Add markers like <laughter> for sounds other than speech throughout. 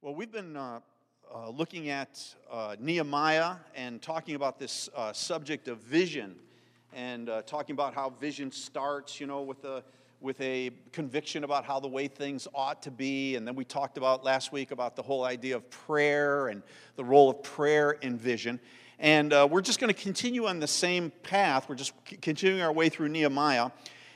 Well, we've been uh, uh, looking at uh, Nehemiah and talking about this uh, subject of vision and uh, talking about how vision starts, you know, with a, with a conviction about how the way things ought to be. And then we talked about last week about the whole idea of prayer and the role of prayer in vision. And uh, we're just going to continue on the same path. We're just continuing our way through Nehemiah.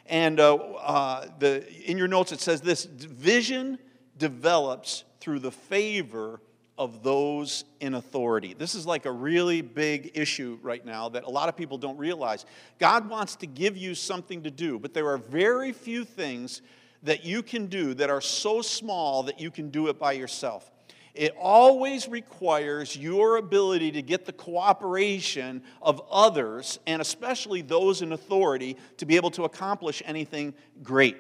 And the, in your notes, it says this vision develops through the favor of those in authority. This is like a really big issue right now that a lot of people don't realize. God wants to give you something to do, but there are very few things that you can do that are so small that you can do it by yourself. It always requires your ability to get the cooperation of others, and especially those in authority, to be able to accomplish anything great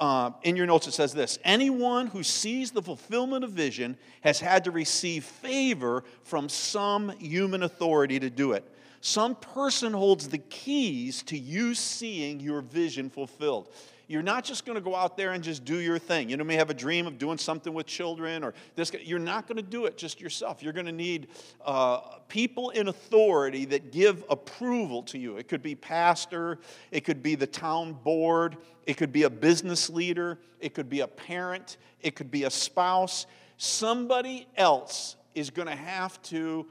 uh, in your notes, it says this Anyone who sees the fulfillment of vision has had to receive favor from some human authority to do it. Some person holds the keys to you seeing your vision fulfilled. You're not just going to go out there and just do your thing. You know, may have a dream of doing something with children or this. You're not going to do it just yourself. You're going to need uh, people in authority that give approval to you. It could be pastor, it could be the town board, it could be a business leader, it could be a parent, it could be a spouse. Somebody else is going to have to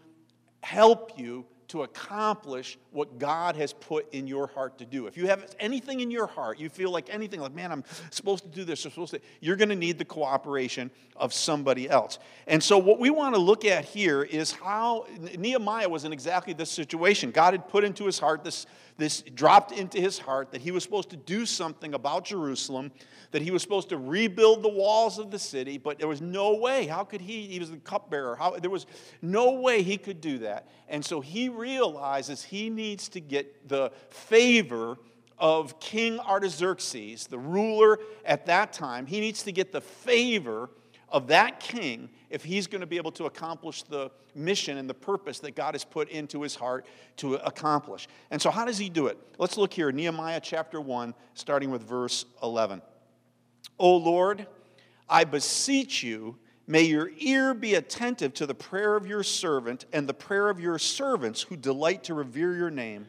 help you to accomplish what God has put in your heart to do. If you have anything in your heart, you feel like anything, like, man, I'm supposed to do this, I'm supposed to, you're going to need the cooperation of somebody else. And so, what we want to look at here is how Nehemiah was in exactly this situation. God had put into his heart this this dropped into his heart that he was supposed to do something about Jerusalem, that he was supposed to rebuild the walls of the city, but there was no way. How could he? He was the cupbearer. How, there was no way he could do that. And so he realizes he needs to get the favor of King Artaxerxes, the ruler at that time. He needs to get the favor of that king if he's going to be able to accomplish the mission and the purpose that God has put into his heart to accomplish. And so, how does he do it? Let's look here, Nehemiah chapter 1, starting with verse 11. O Lord, I beseech you, may your ear be attentive to the prayer of your servant and the prayer of your servants who delight to revere your name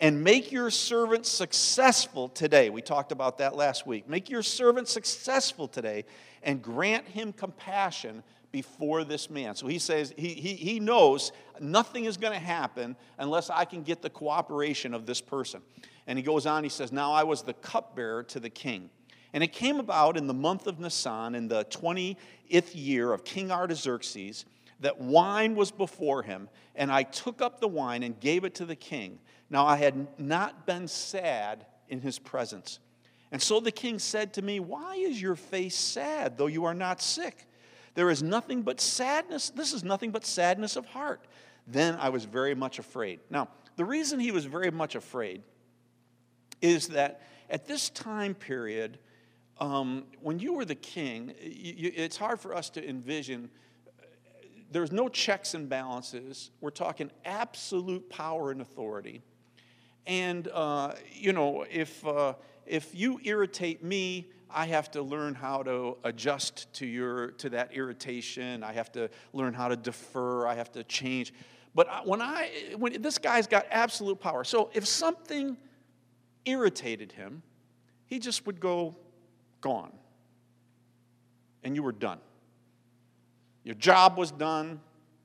and make your servant successful today. We talked about that last week. Make your servant successful today and grant him compassion before this man. So he says, he, he, he knows nothing is going to happen unless I can get the cooperation of this person. And he goes on, he says, Now I was the cupbearer to the king. And it came about in the month of Nisan, in the 20th year of King Artaxerxes, that wine was before him, and I took up the wine and gave it to the king. Now I had not been sad in his presence. And so the king said to me, Why is your face sad, though you are not sick? There is nothing but sadness. This is nothing but sadness of heart. Then I was very much afraid. Now, the reason he was very much afraid is that at this time period, um, when you were the king, you, you, it's hard for us to envision. There's no checks and balances. We're talking absolute power and authority. And, uh, you know, if, uh, if you irritate me, I have to learn how to adjust to, your, to that irritation. I have to learn how to defer. I have to change. But when I, when this guy's got absolute power. So if something irritated him, he just would go gone. And you were done. Your job was done.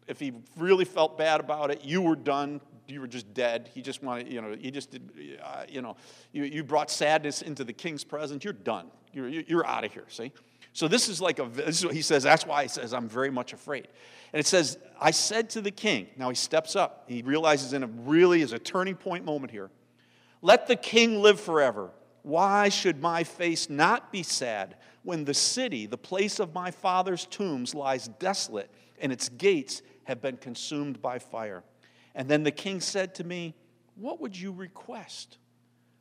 If he really felt bad about it, you were done you were just dead. He just wanted, you know, he just did, uh, you know, you, you brought sadness into the king's presence. You're done. You're, you're out of here, see? So this is like a, this is what he says, that's why he says, I'm very much afraid. And it says, I said to the king, now he steps up. He realizes in a really is a turning point moment here. Let the king live forever. Why should my face not be sad when the city, the place of my father's tombs, lies desolate and its gates have been consumed by fire? And then the king said to me, What would you request?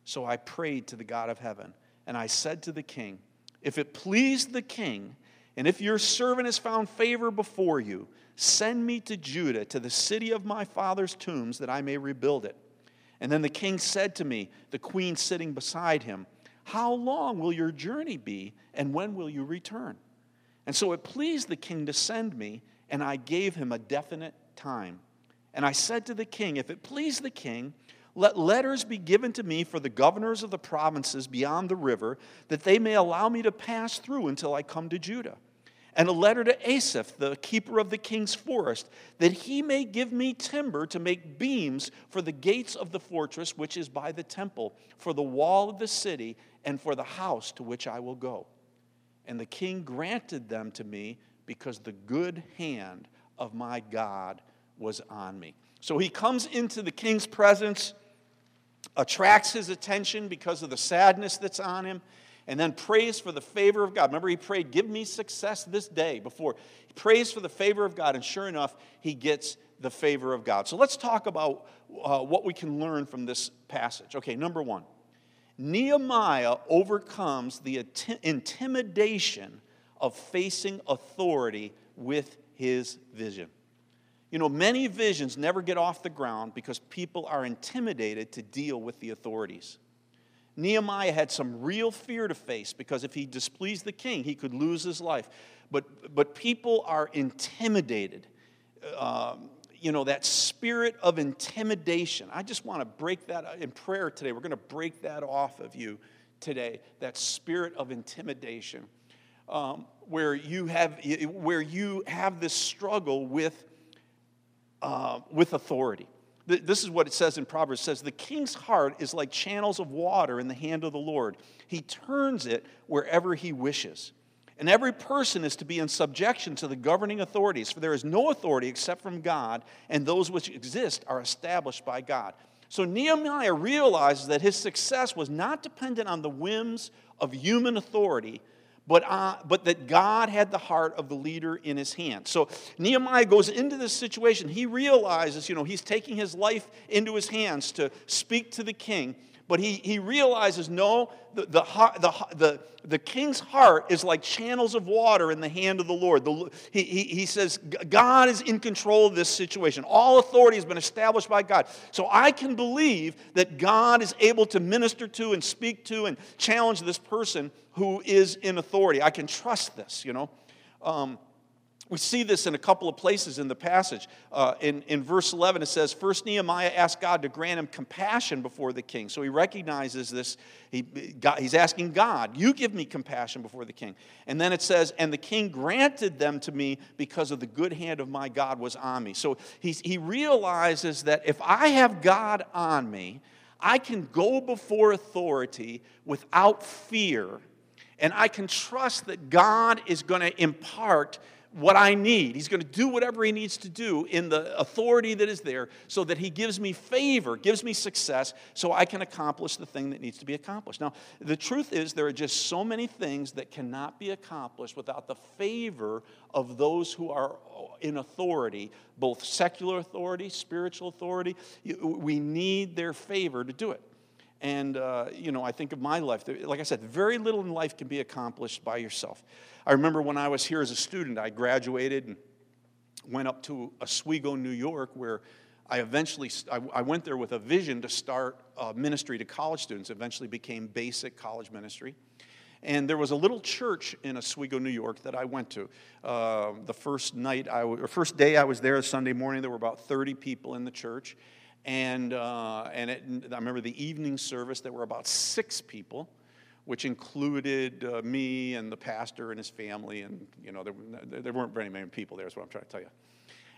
So I prayed to the God of heaven, and I said to the king, If it please the king, and if your servant has found favor before you, send me to Judah, to the city of my father's tombs, that I may rebuild it. And then the king said to me, the queen sitting beside him, How long will your journey be, and when will you return? And so it pleased the king to send me, and I gave him a definite time. And I said to the king, If it please the king, let letters be given to me for the governors of the provinces beyond the river, that they may allow me to pass through until I come to Judah. And a letter to Asaph, the keeper of the king's forest, that he may give me timber to make beams for the gates of the fortress which is by the temple, for the wall of the city, and for the house to which I will go. And the king granted them to me because the good hand of my God was on me. So he comes into the king's presence, attracts his attention because of the sadness that's on him, and then prays for the favor of God. Remember, he prayed, Give me success this day before. He prays for the favor of God, and sure enough, he gets the favor of God. So let's talk about uh, what we can learn from this passage. Okay, number one Nehemiah overcomes the intimidation of facing authority with his vision. You know, many visions never get off the ground because people are intimidated to deal with the authorities. Nehemiah had some real fear to face because if he displeased the king, he could lose his life. But, but people are intimidated. Um, you know, that spirit of intimidation. I just want to break that in prayer today. We're going to break that off of you today, that spirit of intimidation. Um, where you have where you have this struggle with uh, with authority. This is what it says in Proverbs. It says, The king's heart is like channels of water in the hand of the Lord. He turns it wherever he wishes. And every person is to be in subjection to the governing authorities, for there is no authority except from God, and those which exist are established by God. So Nehemiah realizes that his success was not dependent on the whims of human authority, but, uh, but that God had the heart of the leader in his hand. So Nehemiah goes into this situation. He realizes, you know, he's taking his life into his hands to speak to the king. But he, he realizes, no, the, the, the, the, the king's heart is like channels of water in the hand of the Lord. The, he, he, says, God is in control of this situation. All authority has been established by God. So I can believe that God is able to minister to and speak to and challenge this person who is in authority. I can trust this, you know. Um, we see this in a couple of places in the passage. Uh, in, in verse 11, it says, First Nehemiah asked God to grant him compassion before the king. So he recognizes this. He, God, he's asking God, You give me compassion before the king. And then it says, And the king granted them to me because of the good hand of my God was on me. So he's, he realizes that if I have God on me, I can go before authority without fear. And I can trust that God is going to impart what I need. He's going to do whatever he needs to do in the authority that is there so that he gives me favor, gives me success, so I can accomplish the thing that needs to be accomplished. Now, the truth is, there are just so many things that cannot be accomplished without the favor of those who are in authority, both secular authority, spiritual authority. We need their favor to do it. And, uh, you know, I think of my life. Like I said, very little in life can be accomplished by yourself. I remember when I was here as a student, I graduated and went up to Oswego, New York, where I eventually I went there with a vision to start ministry to college students. Eventually became basic college ministry. And there was a little church in Oswego, New York that I went to. Uh, the first night, I or first day I was there, Sunday morning, there were about 30 people in the church. And, uh, and it, I remember the evening service, there were about six people, which included uh, me and the pastor and his family. And, you know, there, there weren't very many people there, is what I'm trying to tell you.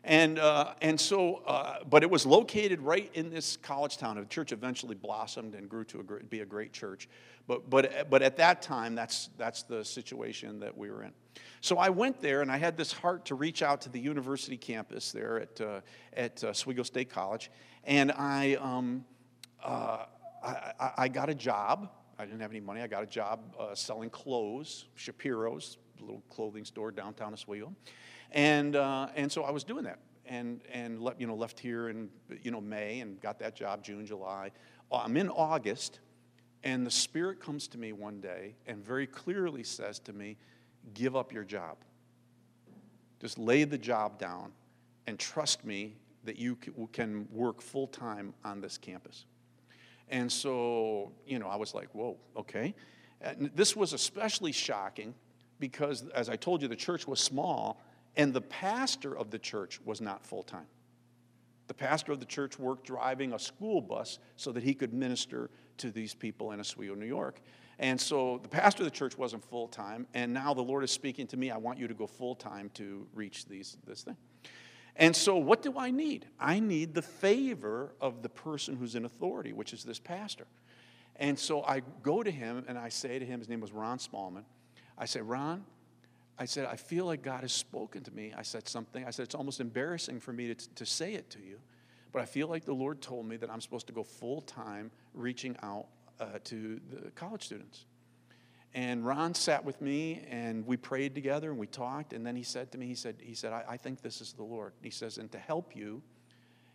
And, uh, and so, uh, but it was located right in this college town. The church eventually blossomed and grew to a, be a great church. But, but, but at that time, that's, that's the situation that we were in. So I went there and I had this heart to reach out to the university campus there at, uh, at uh, Oswego State College. And I, um, uh, I, I, got a job. I didn't have any money. I got a job uh, selling clothes, Shapiro's, little clothing store downtown Oswego. And, uh, and so I was doing that and, and le- you know, left here in you know, May and got that job June, July. I'm in August, and the Spirit comes to me one day and very clearly says to me, Give up your job. Just lay the job down and trust me that you can work full time on this campus. And so, you know, I was like, whoa, okay. And this was especially shocking because, as I told you, the church was small and the pastor of the church was not full time. The pastor of the church worked driving a school bus so that he could minister to these people in Oswego, New York. And so the pastor of the church wasn't full time, and now the Lord is speaking to me. I want you to go full time to reach these, this thing. And so, what do I need? I need the favor of the person who's in authority, which is this pastor. And so I go to him and I say to him, his name was Ron Smallman. I say, Ron, I said, I feel like God has spoken to me. I said something. I said, it's almost embarrassing for me to, to say it to you, but I feel like the Lord told me that I'm supposed to go full time reaching out uh, to the college students. And Ron sat with me and we prayed together and we talked. And then he said to me, he said, he said I, I think this is the Lord. He says, and to help you,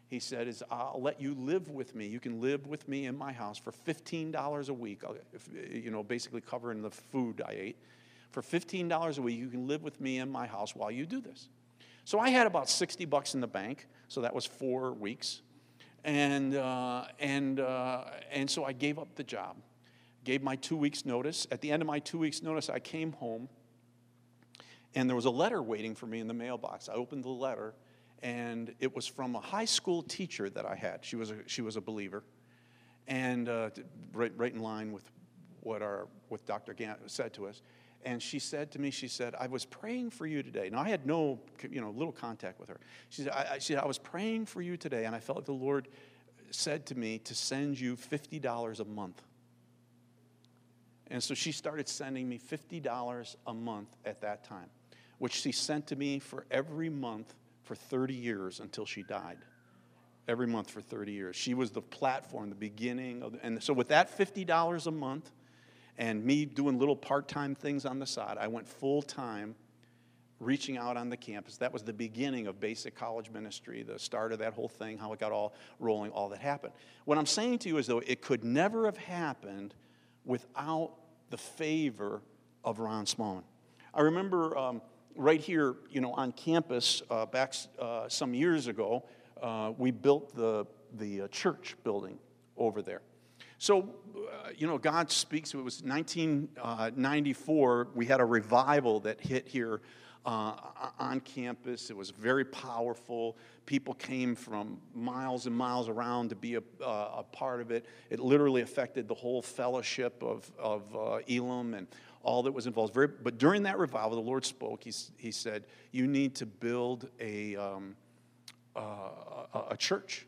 he said, is I'll let you live with me. You can live with me in my house for $15 a week, if, you know, basically covering the food I ate. For $15 a week, you can live with me in my house while you do this. So I had about 60 bucks in the bank, so that was four weeks. And, uh, and, uh, and so I gave up the job, gave my two weeks' notice. At the end of my two weeks' notice, I came home, and there was a letter waiting for me in the mailbox. I opened the letter, and it was from a high school teacher that I had. She was a, she was a believer, and uh, right, right in line with what, our, what Dr. Gant said to us. And she said to me, she said, I was praying for you today. Now, I had no, you know, little contact with her. She said, I, she said, I was praying for you today, and I felt like the Lord said to me to send you $50 a month. And so she started sending me $50 a month at that time, which she sent to me for every month for 30 years until she died. Every month for 30 years. She was the platform, the beginning of, and so with that $50 a month, and me doing little part time things on the side, I went full time reaching out on the campus. That was the beginning of basic college ministry, the start of that whole thing, how it got all rolling, all that happened. What I'm saying to you is, though, it could never have happened without the favor of Ron Smallman. I remember um, right here, you know, on campus uh, back uh, some years ago, uh, we built the, the uh, church building over there. So, uh, you know, God speaks. It was 1994. We had a revival that hit here uh, on campus. It was very powerful. People came from miles and miles around to be a, uh, a part of it. It literally affected the whole fellowship of, of uh, Elim and all that was involved. Very, but during that revival, the Lord spoke. He, he said, You need to build a, um, uh, a church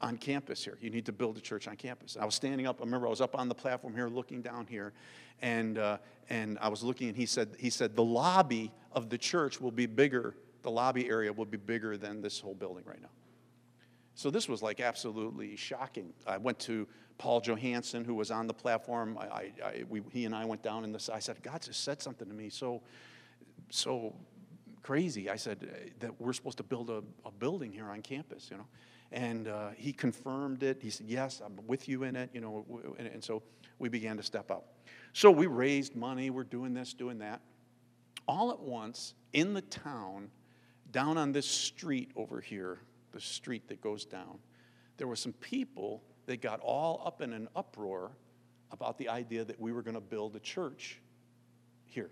on campus here. You need to build a church on campus. I was standing up. I remember I was up on the platform here, looking down here, and uh, and I was looking, and he said he said the lobby of the church will be bigger. The lobby area will be bigger than this whole building right now. So this was like absolutely shocking. I went to Paul Johansson, who was on the platform. I, I, I we, he and I went down in this. I said, God just said something to me so, so crazy. I said that we're supposed to build a, a building here on campus, you know. And uh, he confirmed it. He said, Yes, I'm with you in it. You know, and, and so we began to step up. So we raised money. We're doing this, doing that. All at once, in the town, down on this street over here, the street that goes down, there were some people that got all up in an uproar about the idea that we were going to build a church here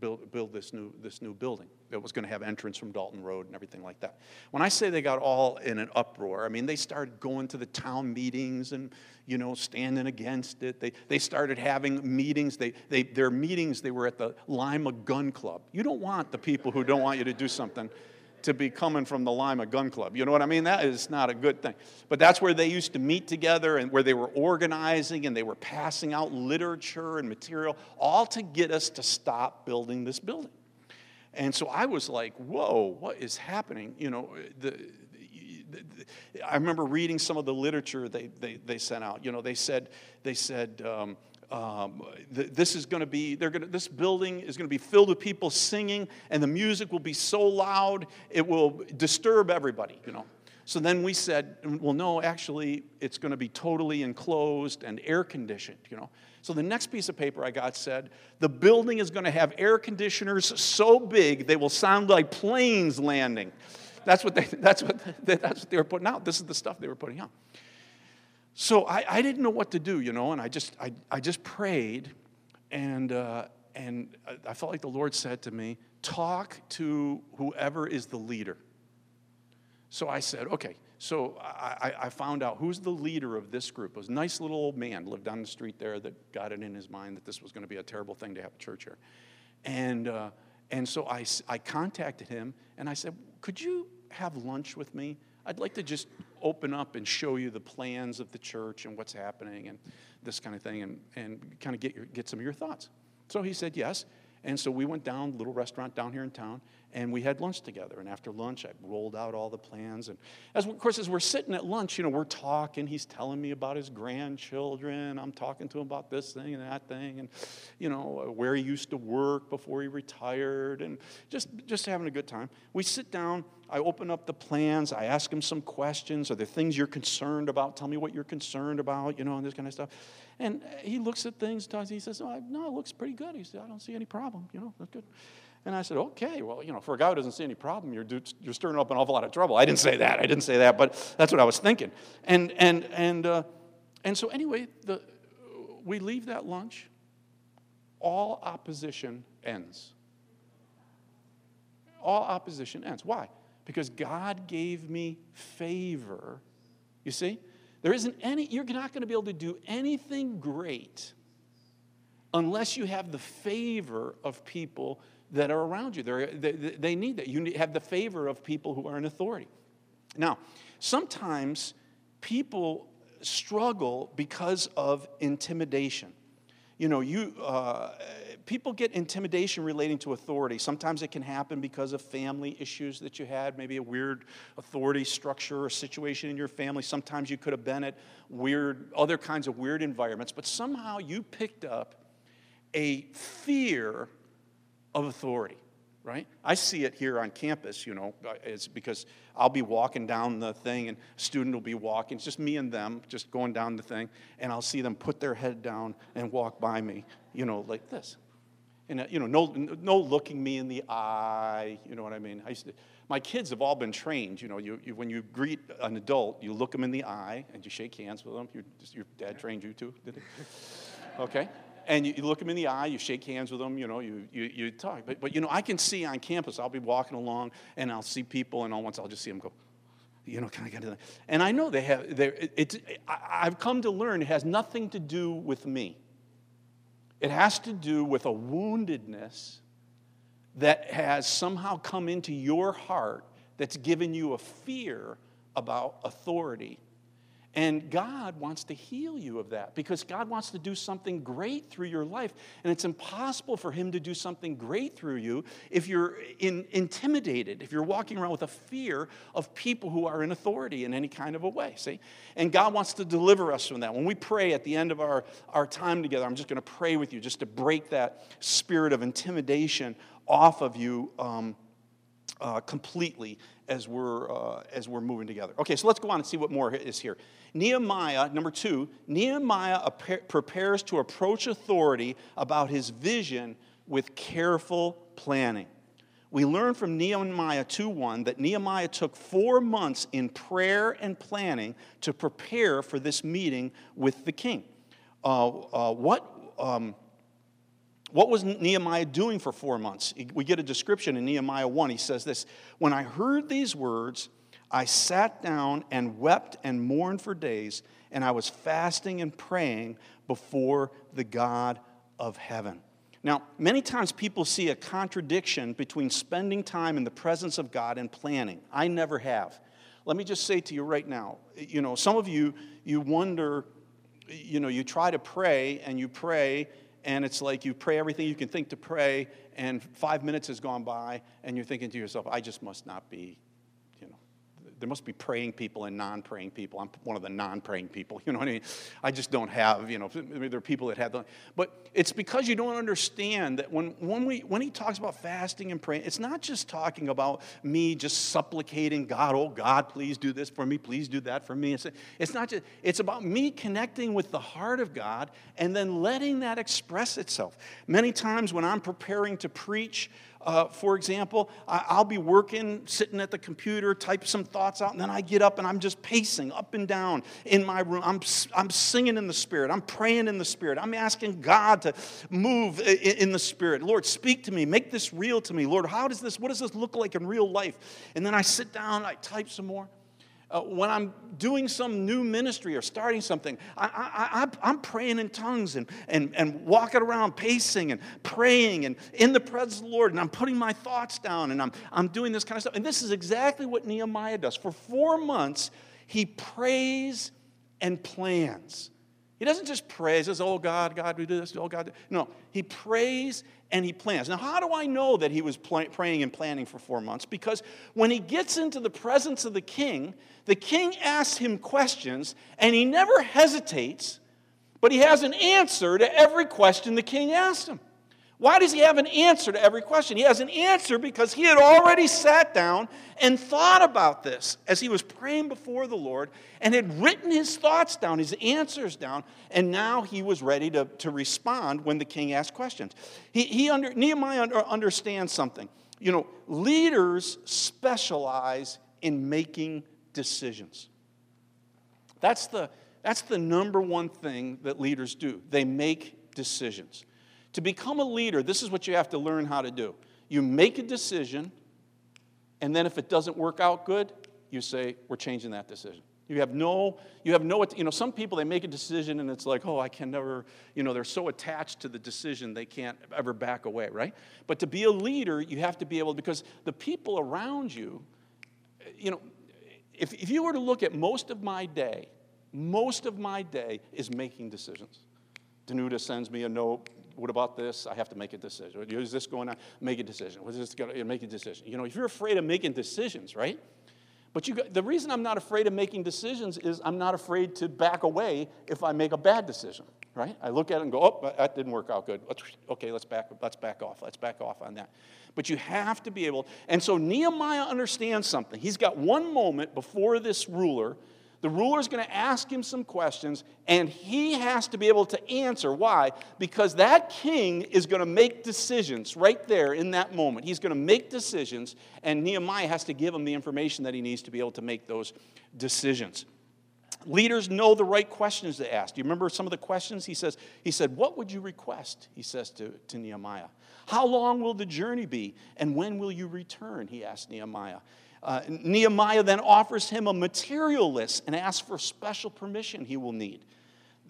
build, build this, new, this new building that was going to have entrance from Dalton Road and everything like that. When I say they got all in an uproar, I mean they started going to the town meetings and, you know, standing against it. They, they started having meetings. They, they, their meetings, they were at the Lima Gun Club. You don't want the people who don't want you to do something to be coming from the Lima Gun Club. You know what I mean? That is not a good thing. But that's where they used to meet together and where they were organizing and they were passing out literature and material, all to get us to stop building this building. And so I was like, whoa, what is happening? You know, the, I remember reading some of the literature they, they, they sent out. You know, they said, they said um, um, th- this is going to be they're going this building is going to be filled with people singing and the music will be so loud it will disturb everybody you know? So then we said well no actually it's going to be totally enclosed and air conditioned you know? So the next piece of paper i got said the building is going to have air conditioners so big they will sound like planes landing. That's what they <laughs> that's what they, that's what they were putting out. This is the stuff they were putting out so I, I didn't know what to do, you know, and I just, I, I just prayed, and, uh, and I felt like the Lord said to me, talk to whoever is the leader. So I said, okay. So I, I, found out who's the leader of this group. It was a nice little old man, lived down the street there, that got it in his mind that this was going to be a terrible thing to have a church here. And, uh, and so I, I contacted him and I said, could you have lunch with me? I'd like to just open up and show you the plans of the church and what's happening and this kind of thing and, and kind of get, your, get some of your thoughts. So he said yes. And so we went down, little restaurant down here in town, and we had lunch together. And after lunch, I rolled out all the plans. And as, of course, as we're sitting at lunch, you know, we're talking. He's telling me about his grandchildren. I'm talking to him about this thing and that thing, and you know, uh, where he used to work before he retired, and just just having a good time. We sit down. I open up the plans. I ask him some questions. Are there things you're concerned about? Tell me what you're concerned about. You know, and this kind of stuff. And he looks at things. He says, oh, "No, no, it looks pretty good." He said, "I don't see any problem. You know, that's good." And I said, okay, well, you know, for a guy who doesn't see any problem, you're, you're stirring up an awful lot of trouble. I didn't say that. I didn't say that, but that's what I was thinking. And, and, and, uh, and so, anyway, the, we leave that lunch. All opposition ends. All opposition ends. Why? Because God gave me favor. You see? There isn't any, you're not going to be able to do anything great unless you have the favor of people that are around you. They, they need that. You have the favor of people who are in authority. Now, sometimes people struggle because of intimidation. You know, you, uh, people get intimidation relating to authority. Sometimes it can happen because of family issues that you had, maybe a weird authority structure or situation in your family. Sometimes you could have been at weird, other kinds of weird environments, but somehow you picked up a fear of authority, right? I see it here on campus, you know, uh, it's because I'll be walking down the thing and a student will be walking. It's just me and them, just going down the thing, and I'll see them put their head down and walk by me, you know, like this. And, uh, you know, no, no looking me in the eye, you know what I mean? I used to, my kids have all been trained, you know, you, you, when you greet an adult, you look them in the eye and you shake hands with them. your dad trained you too, did he? <laughs> Okay and you, you, look them in the eye, you shake hands with them, you know, you, you, you talk. But, but, you know, I can see on campus, I'll be walking along and I'll see people, and all once I'll just see them go, you know, can I get to that? And I know they have, it, it, I've come to learn it has nothing to do with me. It has to do with a woundedness that has somehow come into your heart that's given you a fear about authority and God wants to heal you of that because God wants to do something great through your life. And it's impossible for Him to do something great through you if you're in, intimidated, if you're walking around with a fear of people who are in authority in any kind of a way. See? And God wants to deliver us from that. When we pray at the end of our, our time together, I'm just going to pray with you just to break that spirit of intimidation off of you. Um, uh, completely as we're, uh, as we're moving together. Okay, so let's go on and see what more is here. Nehemiah, number two, Nehemiah prepares to approach authority about his vision with careful planning. We learn from Nehemiah 2:1 that Nehemiah took four months in prayer and planning to prepare for this meeting with the king. Uh, uh, what, um, what was Nehemiah doing for four months? We get a description in Nehemiah 1. He says this When I heard these words, I sat down and wept and mourned for days, and I was fasting and praying before the God of heaven. Now, many times people see a contradiction between spending time in the presence of God and planning. I never have. Let me just say to you right now, you know, some of you, you wonder, you know, you try to pray and you pray, and it's like you pray everything you can think to pray, and five minutes has gone by, and you're thinking to yourself, I just must not be there must be praying people and non-praying people. I'm one of the non-praying people. <laughs> You know what I mean? I just don't have, you know, there are people that have the, but it's because you don't understand that when, when, we, when he talks about fasting and praying, it's not just talking about me just supplicating God, oh God, please do this for me, please do that for me. It's, it's not just, it's about me connecting with the heart of God and then letting that express itself. Many times when I'm preparing to preach, Uh, for example, I, will be working, sitting at the computer, type some thoughts out, and then I get up and I'm just pacing up and down in my room. I'm, I'm singing in the Spirit. I'm praying in the Spirit. I'm asking God to move in, in the Spirit. Lord, speak to me. Make this real to me. Lord, how does this, what does this look like in real life? And then I sit down, I type some more uh, when I'm doing some new ministry or starting something, I, am praying in tongues and, and, and walking around, pacing and praying and in the presence of the Lord. And I'm putting my thoughts down and I'm, I'm doing this kind of stuff. And this is exactly what Nehemiah does. For four months, he prays and plans. He doesn't just pray, he says, Oh God, God, we do this, oh God. No, he prays and he plans. Now, how do I know that he was praying and planning for four months? Because when he gets into the presence of the king, the king asks him questions, and he never hesitates, but he has an answer to every question the king asked him. Why does he have an answer to every question? He has an answer because he had already sat down and thought about this as he was praying before the Lord and had written his thoughts down, his answers down, and now he was ready to, to respond when the king asked questions. He, he under, Nehemiah under, understands something. You know, leaders specialize in making decisions. That's the, that's the number one thing that leaders do. They make decisions. To become a leader, this is what you have to learn how to do. You make a decision, and then if it doesn't work out good, you say, We're changing that decision. You have no, you have no, you know, some people they make a decision and it's like, oh, I can never, you know, they're so attached to the decision they can't ever back away, right? But to be a leader, you have to be able, because the people around you, you know, if, if you were to look at most of my day, most of my day is making decisions. Danuta sends me a note what about this? I have to make a decision. Is this going on? Make a decision. What is this going to make a decision? You know, if you're afraid of making decisions, right? But you, the reason I'm not afraid of making decisions is I'm not afraid to back away if I make a bad decision, right? I look at it and go, oh, that didn't work out good. Let's, okay, let's back, let's back off. Let's back off on that. But you have to be able, and so Nehemiah understands something. He's got one moment before this ruler the ruler is going to ask him some questions, and he has to be able to answer. Why? Because that king is going to make decisions right there in that moment. He's going to make decisions, and Nehemiah has to give him the information that he needs to be able to make those decisions. Leaders know the right questions to ask. Do you remember some of the questions? He says, he said, What would you request? He says to, to Nehemiah. How long will the journey be? And when will you return? He asked Nehemiah. Uh, Nehemiah then offers him a material list and asks for special permission he will need.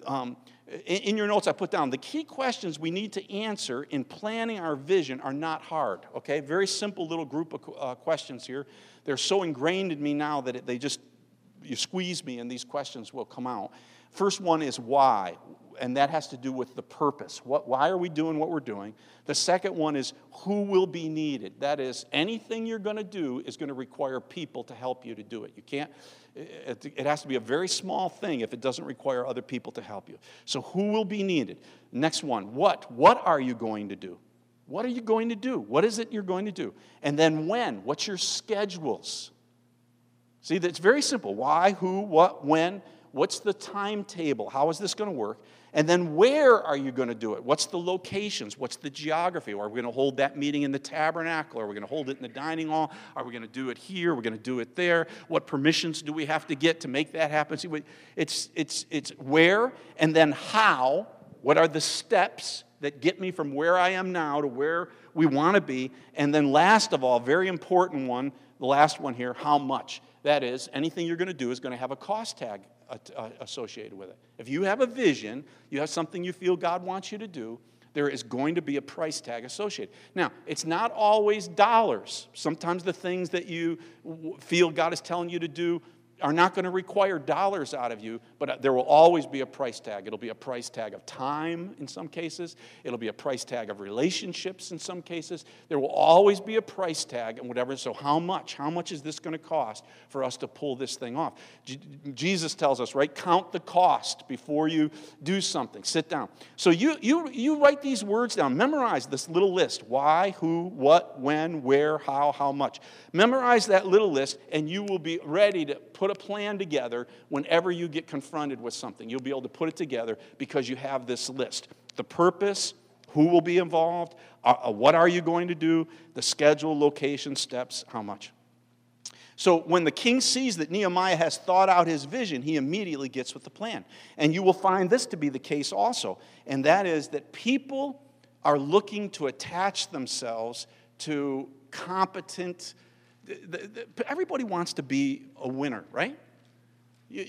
Um, in, in, your notes, I put down the key questions we need to answer in planning our vision are not hard. Okay, very simple little group of uh, questions here. They're so ingrained in me now that it, they just you squeeze me and these questions will come out. First one is why and that has to do with the purpose. What, why are we doing what we're doing? The second one is who will be needed. That is, anything you're going to do is going to require people to help you to do it. You can't, it, it has to be a very small thing if it doesn't require other people to help you. So, who will be needed? Next one, what? What are you going to do? What are you going to do? What is it you're going to do? And then when? What's your schedules? See, it's very simple. Why, who, what, when. What's the timetable? How is this going to work? And then where are you going to do it? What's the locations? What's the geography? Are we going to hold that meeting in the tabernacle? Are we going to hold it in the dining hall? Are we going to do it here? Are we going to do it there? What permissions do we have to get to make that happen? See, it's, it's, it's where and then how. What are the steps that get me from where I am now to where we want to be? And then, last of all, very important one, the last one here, how much? That is, anything you're going to do is going to have a cost tag uh, associated with it. If you have a vision, you have something you feel God wants you to do, there is going to be a price tag associated. Now, it's not always dollars. Sometimes the things that you feel God is telling you to do are not going to require dollars out of you, but uh, there will always be a price tag. It'll be a price tag of time in some cases, it'll be a price tag of relationships in some cases. There will always be a price tag and whatever. So, how much? How much is this going to cost for us to pull this thing off? J- Jesus tells us, right? Count the cost before you do something. Sit down. So, you, you, you write these words down, memorize this little list why, who, what, when, where, how, how much. Memorize that little list, and you will be ready to put a plan together whenever you get confronted with something. You'll be able to put it together because you have this list the purpose, Who will be involved? Uh, uh, what are you going to do? The schedule, location, steps, how much? So when the king sees that Nehemiah has thought out his vision, he immediately gets with the plan. And you will find this to be the case also, and that is that people are looking to attach themselves to competent. Everybody wants to be a winner, right?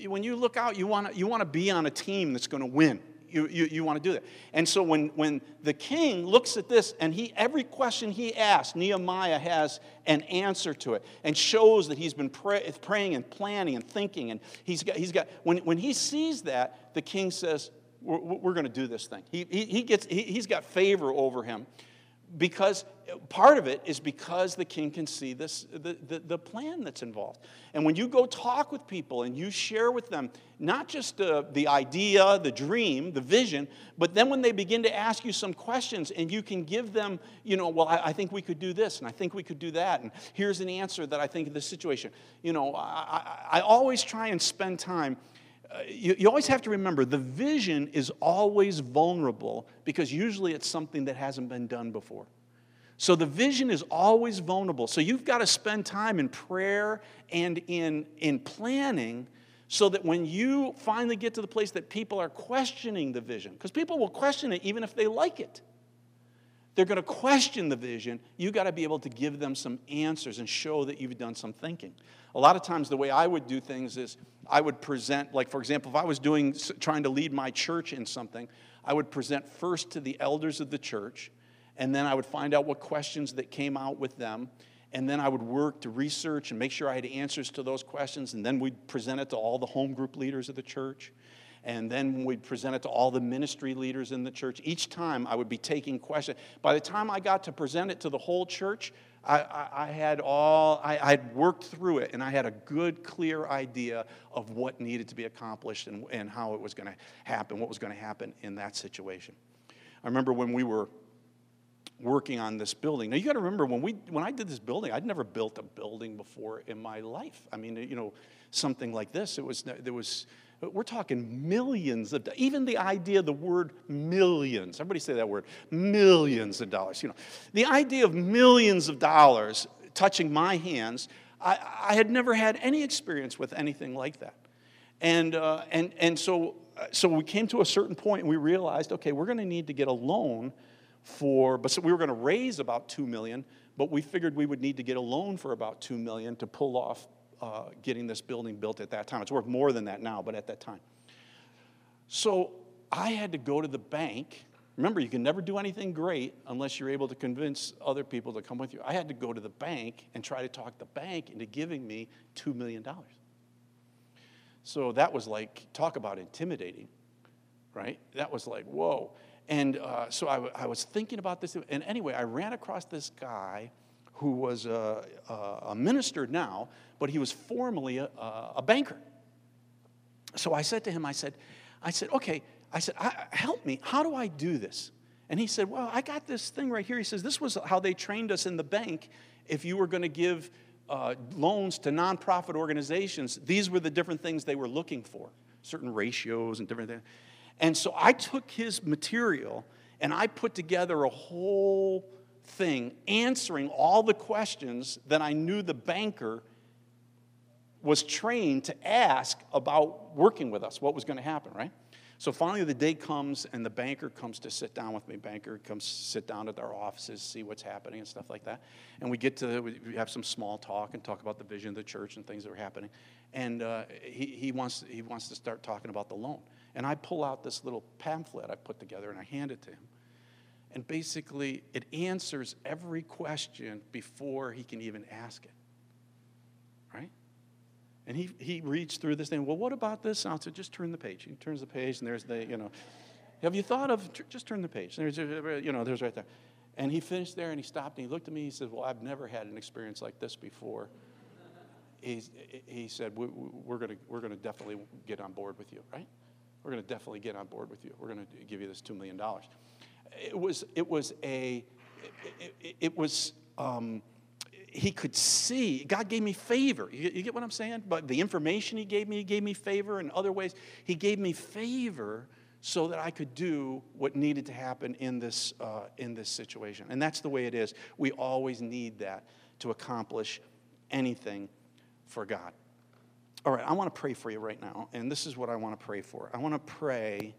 when you look out, you want to you want to be on a team that's going to win you, you, you want to do that. And so when, when the king looks at this and he every question he asks, Nehemiah has an answer to it and shows that he's been pray, praying and planning and thinking. And he's got, he's got when, when he sees that, the king says, We're, we're going to do this thing. He, he, he gets, he, he's got favor over him because part of it is because the king can see this the, the, the, plan that's involved. And when you go talk with people and you share with them not just uh, the idea the dream the vision but then when they begin to ask you some questions and you can give them you know well i, I think we could do this and i think we could do that and here's an answer that i think of this situation. You know i, I, I always try and spend time you, you always have to remember the vision is always vulnerable because usually it's something that hasn't been done before. So the vision is always vulnerable. So you've got to spend time in prayer and in, in planning so that when you finally get to the place that people are questioning the vision, because people will question it even if they like it. They're going to question the vision. You've got to be able to give them some answers and show that you've done some thinking. A lot of times, the way I would do things is I would present, like, for example, if I was doing, trying to lead my church in something, I would present first to the elders of the church, and then I would find out what questions that came out with them. And then I would work to research and make sure I had answers to those questions. And then we'd present it to all the home group leaders of the church and then we'd present it to all the ministry leaders in the church. Each time I would be taking questions. By the time I got to present it to the whole church, I, I, I had all, I, I'd worked through it and I had a good, clear idea of what needed to be accomplished and, and how it was going to happen, what was going to happen in that situation. I remember when we were working on this building. Now you got to remember when we when I did this building, I'd never built a building before in my life. I mean, you know, something like this. It was there was we're talking millions of even the idea the word millions everybody say that word millions of dollars you know. The idea of millions of dollars touching my hands i, I had never had any experience with anything like that. And uh, and and so so we came to a certain point and we realized okay we're going to need to get a loan for but so we were going to raise about 2 million but we figured we would need to get a loan for about 2 million to pull off uh, getting this building built at that time. It's worth more than that now, but at that time. So I had to go to the bank. Remember, you can never do anything great unless you're able to convince other people to come with you. I had to go to the bank and try to talk the bank into giving me $2 million. So that was like, talk about intimidating, right? That was like, whoa. And uh, so I, I was thinking about this. And anyway, I ran across this guy who was a, a minister now, but he was formerly a, a, banker. So I said to him, I said, I said, okay, I said, help me. How do I do this? And he said, well, I got this thing right here. He says, this was how they trained us in the bank. If you were going to give uh, loans to nonprofit organizations, these were the different things they were looking for, certain ratios and different things. And so I took his material and I put together a whole thing answering all the questions that I knew the banker was trained to ask about working with us, what was going to happen, right? So finally, the day comes, and the banker comes to sit down with me. Banker comes sit down at our offices, see what's happening and stuff like that. And we get to we have some small talk and talk about the vision of the church and things that are happening. And uh, he, he wants he wants to start talking about the loan. And I pull out this little pamphlet I put together and I hand it to him. And basically, it answers every question before he can even ask it. Right? And he, he reads through this thing. Well, what about this? And I said, just turn the page. He turns the page, and there's the, you know, have you thought of, just turn the page. There's, you know, there's right there. And he finished there, and he stopped, and he looked at me. and He said, well, I've never had an experience like this before. He, he said, we, we're going we're gonna definitely get on board with you, right? We're going to definitely get on board with you. We're going to give you this $2 million it was, it was a, it, it, was, um, he could see, God gave me favor. You, you, get what I'm saying? But the information he gave me, he gave me favor in other ways. He gave me favor so that I could do what needed to happen in this, uh, in this situation. And that's the way it is. We always need that to accomplish anything for God. All right, I want to pray for you right now, and this is what I want to pray for. I want to pray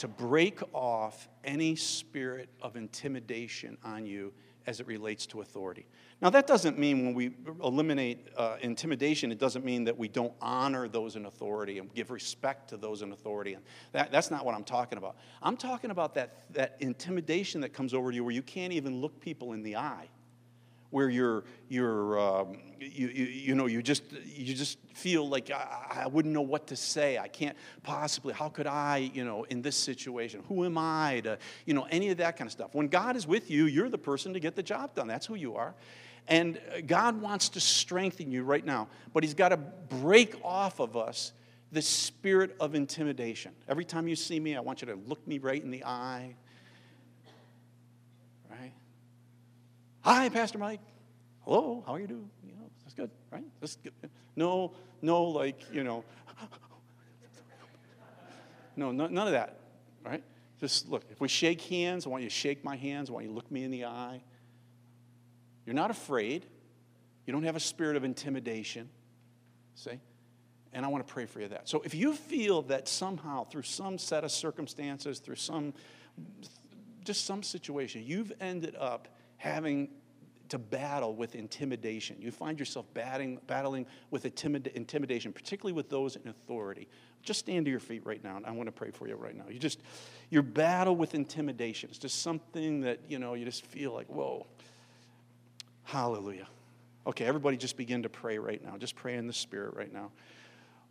to break off any spirit of intimidation on you as it relates to authority. Now, that doesn't mean when we eliminate uh, intimidation, it doesn't mean that we don't honor those in authority and give respect to those in authority. And that, that's not what I'm talking about. I'm talking about that, that intimidation that comes over you where you can't even look people in the eye where you're, you're um, you, you, you, know, you just, you just feel like I, I, wouldn't know what to say. I can't possibly, how could I, you know, in this situation? Who am I to, you know, any of that kind of stuff. When God is with you, you're the person to get the job done. That's who you are. And God wants to strengthen you right now, but He's got to break off of us the spirit of intimidation. Every time you see me, I want you to look me right in the eye. Hi, Pastor Mike. Hello, how are you doing? You know, that's good, right? That's good. No, no, like, you know, no, no, none of that, right? Just look, if we shake hands, I want you to shake my hands, I want you to look me in the eye. You're not afraid. You don't have a spirit of intimidation. See? And I want to pray for you that. So if you feel that somehow, through some set of circumstances, through some, just some situation, you've ended up having to battle with intimidation. You find yourself battling, battling with intimidation, particularly with those in authority. Just stand to your feet right now, and I want to pray for you right now. You just, your battle with intimidation. It's just something that, you know, you just feel like, whoa, hallelujah. Okay, everybody just begin to pray right now. Just pray in the Spirit right now.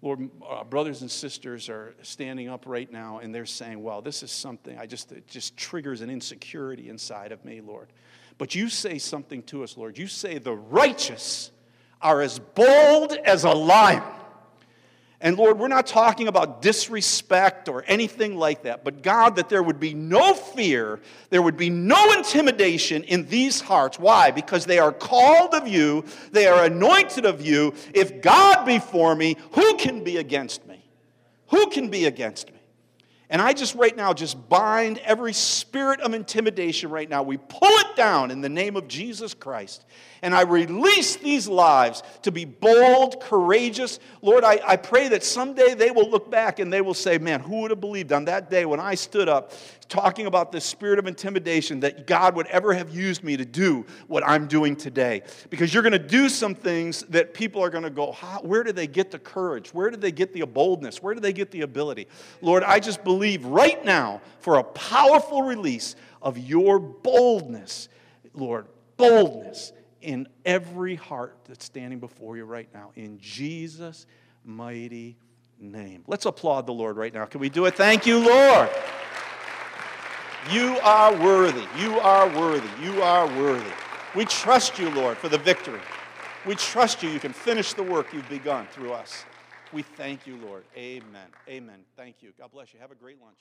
Lord, uh, brothers and sisters are standing up right now and they're saying, wow, this is something I just, it just triggers an insecurity inside of me, Lord. But you say something to us, Lord. You say the righteous are as bold as a lion. And Lord, we're not talking about disrespect or anything like that, but God, that there would be no fear, there would be no intimidation in these hearts. Why? Because they are called of you, they are anointed of you. If God be for me, who can be against me? Who can be against me? And I just right now just bind every spirit of intimidation right now. We pull it down in the name of Jesus Christ. And I release these lives to be bold, courageous. Lord, I, I pray that someday they will look back and they will say, Man, who would have believed on that day when I stood up talking about the spirit of intimidation that God would ever have used me to do what I'm doing today. Because you're going to do some things that people are going to go, where did they get the courage? Where did they get the boldness? Where did they get the ability? Lord, I just believe right now for a powerful release of your boldness, Lord, boldness in every heart that's standing before you right now. In Jesus' mighty name. Let's applaud the Lord right now. Can we do it? Thank you, Lord. You are worthy. You are worthy. You are worthy. We trust you, Lord, for the victory. We trust you. You can finish the work you've begun through us. We thank you, Lord. Amen. Amen. Thank you. God bless you. Have a great lunch.